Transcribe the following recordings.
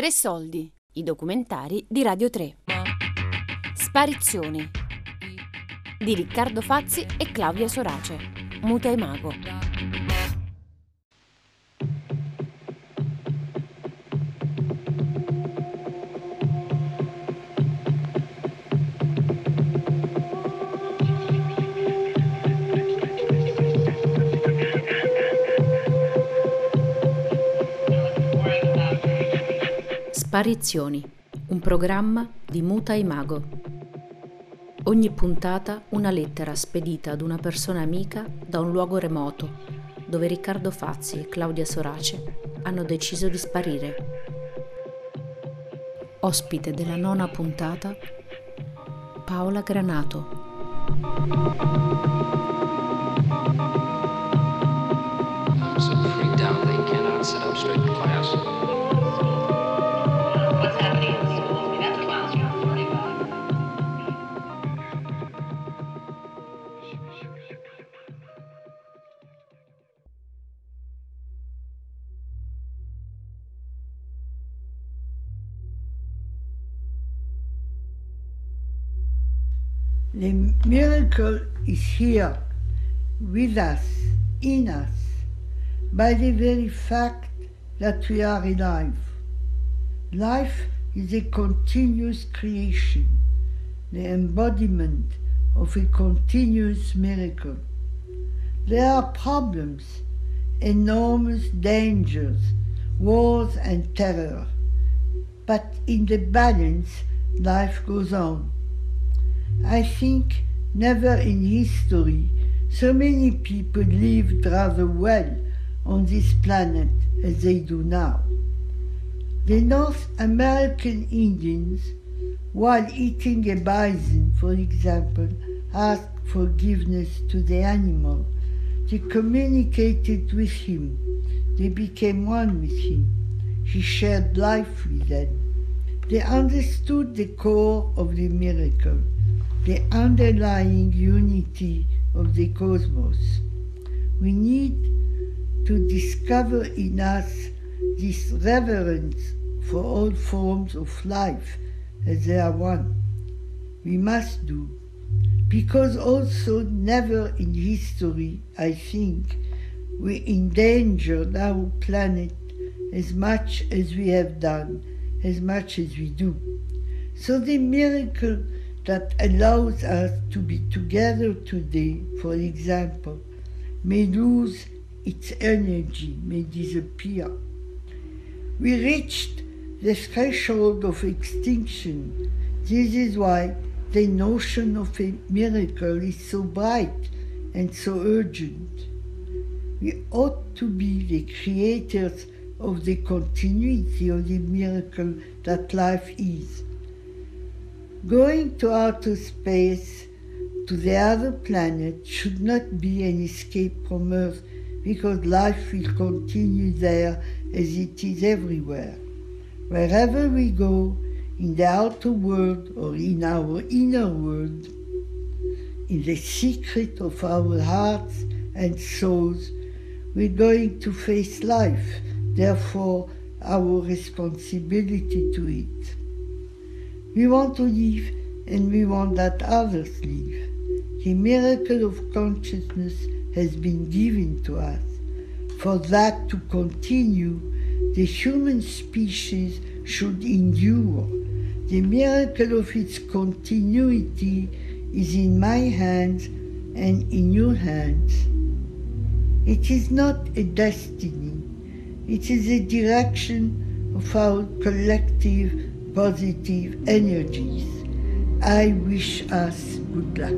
Tre soldi, i documentari di Radio 3. Sparizioni di Riccardo Fazzi e Claudia Sorace. Muta e Mago. Sparizioni, un programma di Muta e Mago. Ogni puntata una lettera spedita ad una persona amica da un luogo remoto, dove Riccardo Fazzi e Claudia Sorace hanno deciso di sparire. Ospite della nona puntata, Paola Granato. So freaked out they cannot sit up straight The miracle is here, with us, in us, by the very fact that we are alive. Life is a continuous creation, the embodiment of a continuous miracle. There are problems, enormous dangers, wars and terror, but in the balance, life goes on. I think never in history so many people lived rather well on this planet as they do now. The North American Indians, while eating a bison, for example, asked forgiveness to the animal. They communicated with him. They became one with him. He shared life with them. They understood the core of the miracle, the underlying unity of the cosmos. We need to discover in us this reverence for all forms of life as they are one. We must do, because also never in history, I think, we endangered our planet as much as we have done, as much as we do. So the miracle that allows us to be together today, for example, may lose its energy, may disappear. We reached the threshold of extinction. This is why the notion of a miracle is so bright and so urgent. We ought to be the creators of the continuity of the miracle that life is. Going to outer space, to the other planet, should not be an escape from Earth because life will continue there as it is everywhere. Wherever we go, in the outer world or in our inner world, in the secret of our hearts and souls, we're going to face life, therefore, our responsibility to it. We want to live and we want that others live. The miracle of consciousness has been given to us. For that to continue, the human species should endure. The miracle of its continuity is in my hands and in your hands. It is not a destiny, it is a direction of our collective positive energies. I wish us good luck.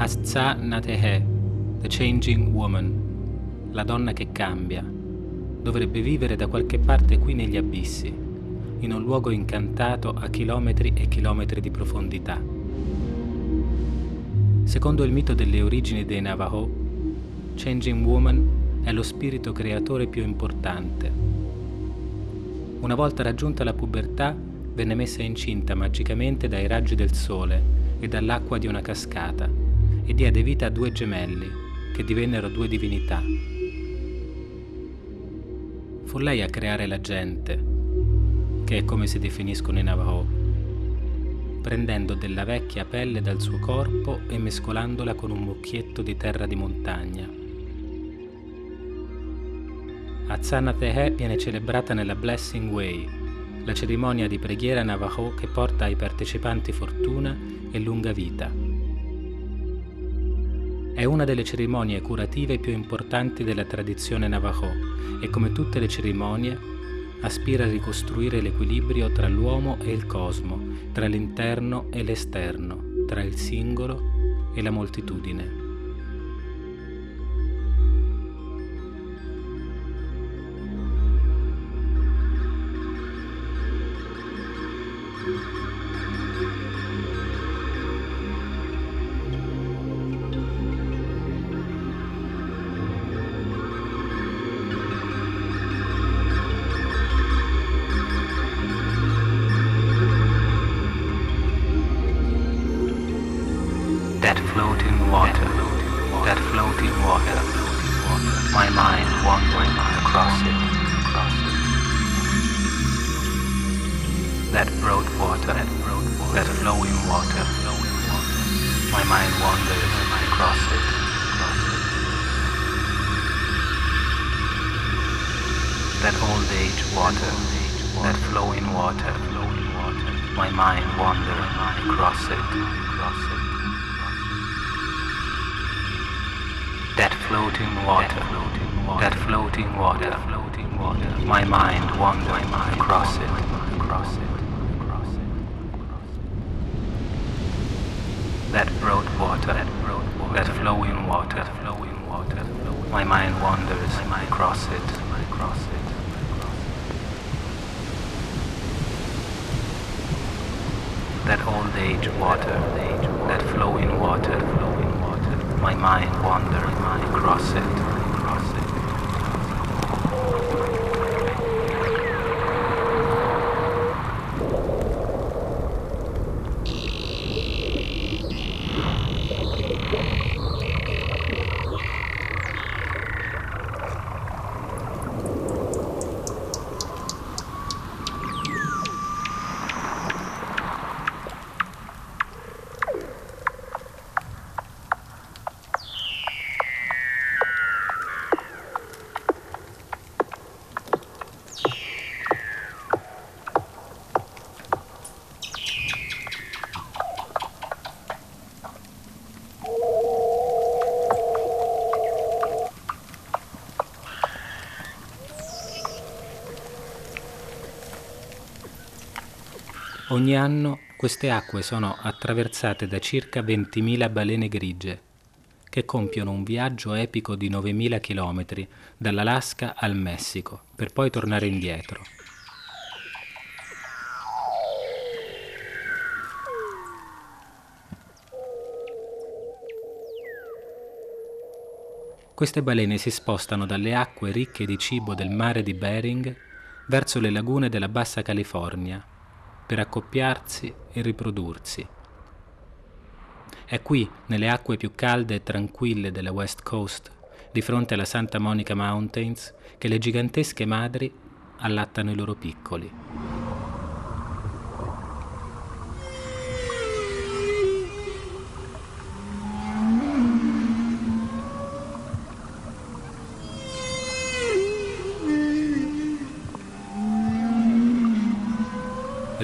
Astza Natehe, The Changing Woman, la donna che cambia, dovrebbe vivere da qualche parte qui negli abissi, in un luogo incantato a chilometri e chilometri di profondità. Secondo il mito delle origini dei Navajo, Changing Woman è lo spirito creatore più importante. Una volta raggiunta la pubertà, venne messa incinta magicamente dai raggi del sole e dall'acqua di una cascata e diede vita a due gemelli che divennero due divinità. Fu lei a creare la gente, che è come si definiscono i Navajo, prendendo della vecchia pelle dal suo corpo e mescolandola con un mucchietto di terra di montagna. Atzana Tehe viene celebrata nella Blessing Way, la cerimonia di preghiera Navajo che porta ai partecipanti fortuna e lunga vita. È una delle cerimonie curative più importanti della tradizione Navajo e come tutte le cerimonie aspira a ricostruire l'equilibrio tra l'uomo e il cosmo, tra l'interno e l'esterno, tra il singolo e la moltitudine. My mind wandering across it. That broad water, that flowing water, my mind wanders across it. That old age water, that flowing water, my mind wanders across it. That floating water, that floating water, floating water. floating water, My mind wandering across it, across it, across it. That broad water, that broad water, that flowing water, flowing water. My mind wanders across it, across it. That old age water, that flowing water, flowing water. My mind wanders across it, Ogni anno queste acque sono attraversate da circa 20.000 balene grigie, che compiono un viaggio epico di 9.000 km dall'Alaska al Messico, per poi tornare indietro. Queste balene si spostano dalle acque ricche di cibo del mare di Bering verso le lagune della Bassa California per accoppiarsi e riprodursi. È qui, nelle acque più calde e tranquille della West Coast, di fronte alla Santa Monica Mountains, che le gigantesche madri allattano i loro piccoli.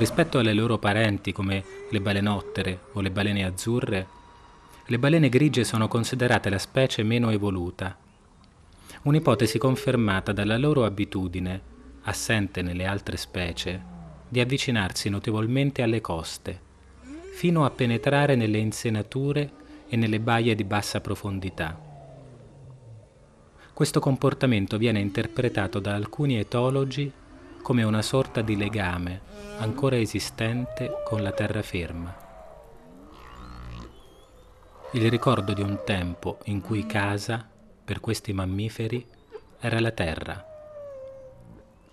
Rispetto alle loro parenti come le balenottere o le balene azzurre, le balene grigie sono considerate la specie meno evoluta. Un'ipotesi confermata dalla loro abitudine, assente nelle altre specie, di avvicinarsi notevolmente alle coste, fino a penetrare nelle insenature e nelle baie di bassa profondità. Questo comportamento viene interpretato da alcuni etologi come una sorta di legame ancora esistente con la terraferma. Il ricordo di un tempo in cui casa, per questi mammiferi, era la terra,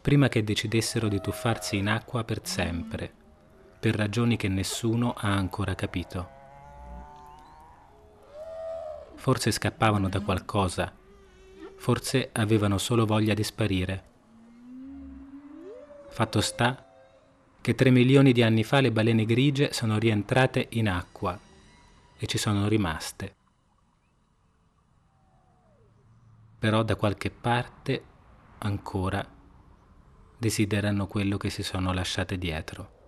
prima che decidessero di tuffarsi in acqua per sempre, per ragioni che nessuno ha ancora capito. forse scappavano da qualcosa, forse avevano solo voglia di sparire. Fatto sta che tre milioni di anni fa le balene grigie sono rientrate in acqua e ci sono rimaste. Però da qualche parte ancora desiderano quello che si sono lasciate dietro.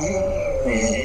E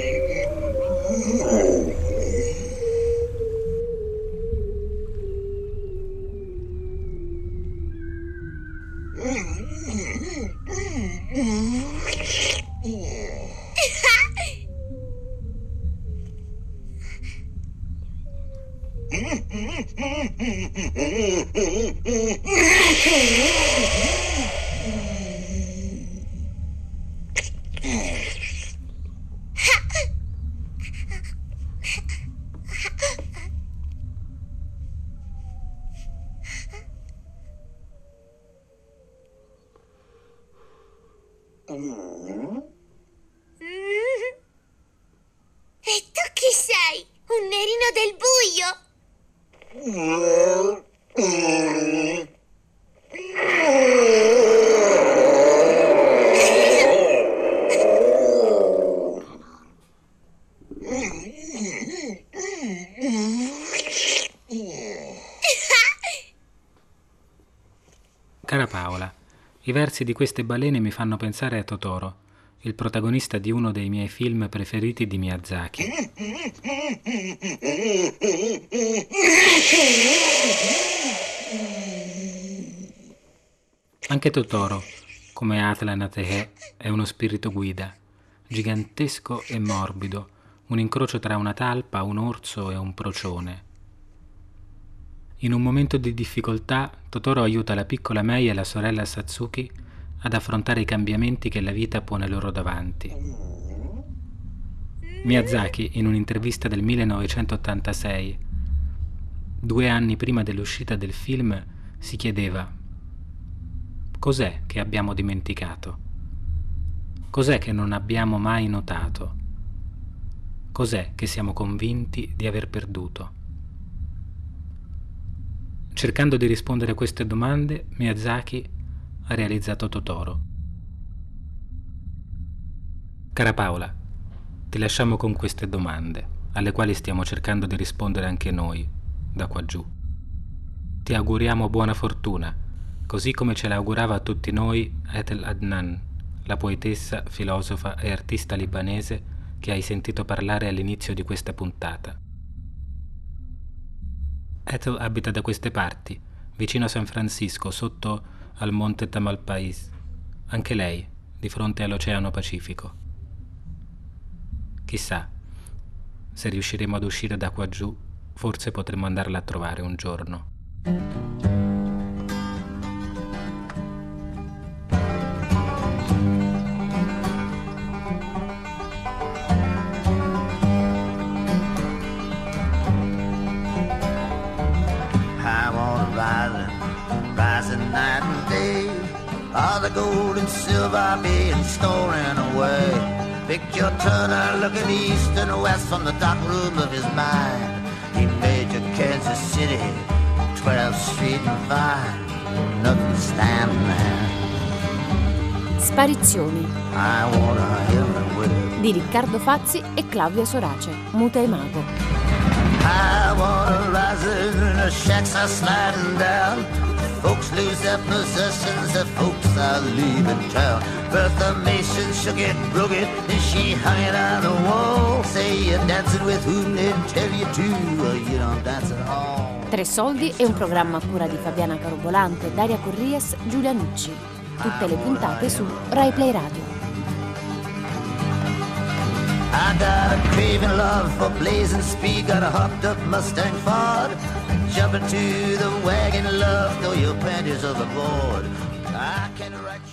i versi di queste balene mi fanno pensare a Totoro, il protagonista di uno dei miei film preferiti di Miyazaki. Anche Totoro, come Atlan Atehe, è uno spirito guida, gigantesco e morbido, un incrocio tra una talpa, un orso e un procione. In un momento di difficoltà, Totoro aiuta la piccola Mei e la sorella Satsuki ad affrontare i cambiamenti che la vita pone loro davanti. Miyazaki, in un'intervista del 1986, due anni prima dell'uscita del film, si chiedeva cos'è che abbiamo dimenticato? Cos'è che non abbiamo mai notato? Cos'è che siamo convinti di aver perduto? Cercando di rispondere a queste domande, Miyazaki ha realizzato Totoro. Cara Paola, ti lasciamo con queste domande, alle quali stiamo cercando di rispondere anche noi, da qua giù. Ti auguriamo buona fortuna, così come ce l'augurava a tutti noi Ethel Adnan, la poetessa, filosofa e artista libanese che hai sentito parlare all'inizio di questa puntata. Ethel abita da queste parti, vicino a San Francisco, sotto al monte Tamalpais. Anche lei, di fronte all'Oceano Pacifico. Chissà, se riusciremo ad uscire da qua giù, forse potremo andarla a trovare un giorno. Gold and silver being stolen away. Picture Turner looking east and west from the dark room of his mind. He major Kansas City, 12th Street and Vine. Nothing standing there. Sparizioni di Riccardo Fazzi e Claudia Sorace, muta e mago. I wanna rise and the shacks are sliding down. Folks lose their possessions, the folks are leaving town. Bertha Mason shook it, broke it, and she hung it on the wall. Say you're dancing with who they tell you to, or you don't dance at all. Tre soldi è un programma a cura di Fabiana Carobolante, Daria Corrias, Giulia Nucci. Tutte le puntate su Rai Play Radio. I got a crazy raving love for blazing speed. Got a hopped up Mustang Ford. Jump into the wagon, love, throw your panties overboard. I can write you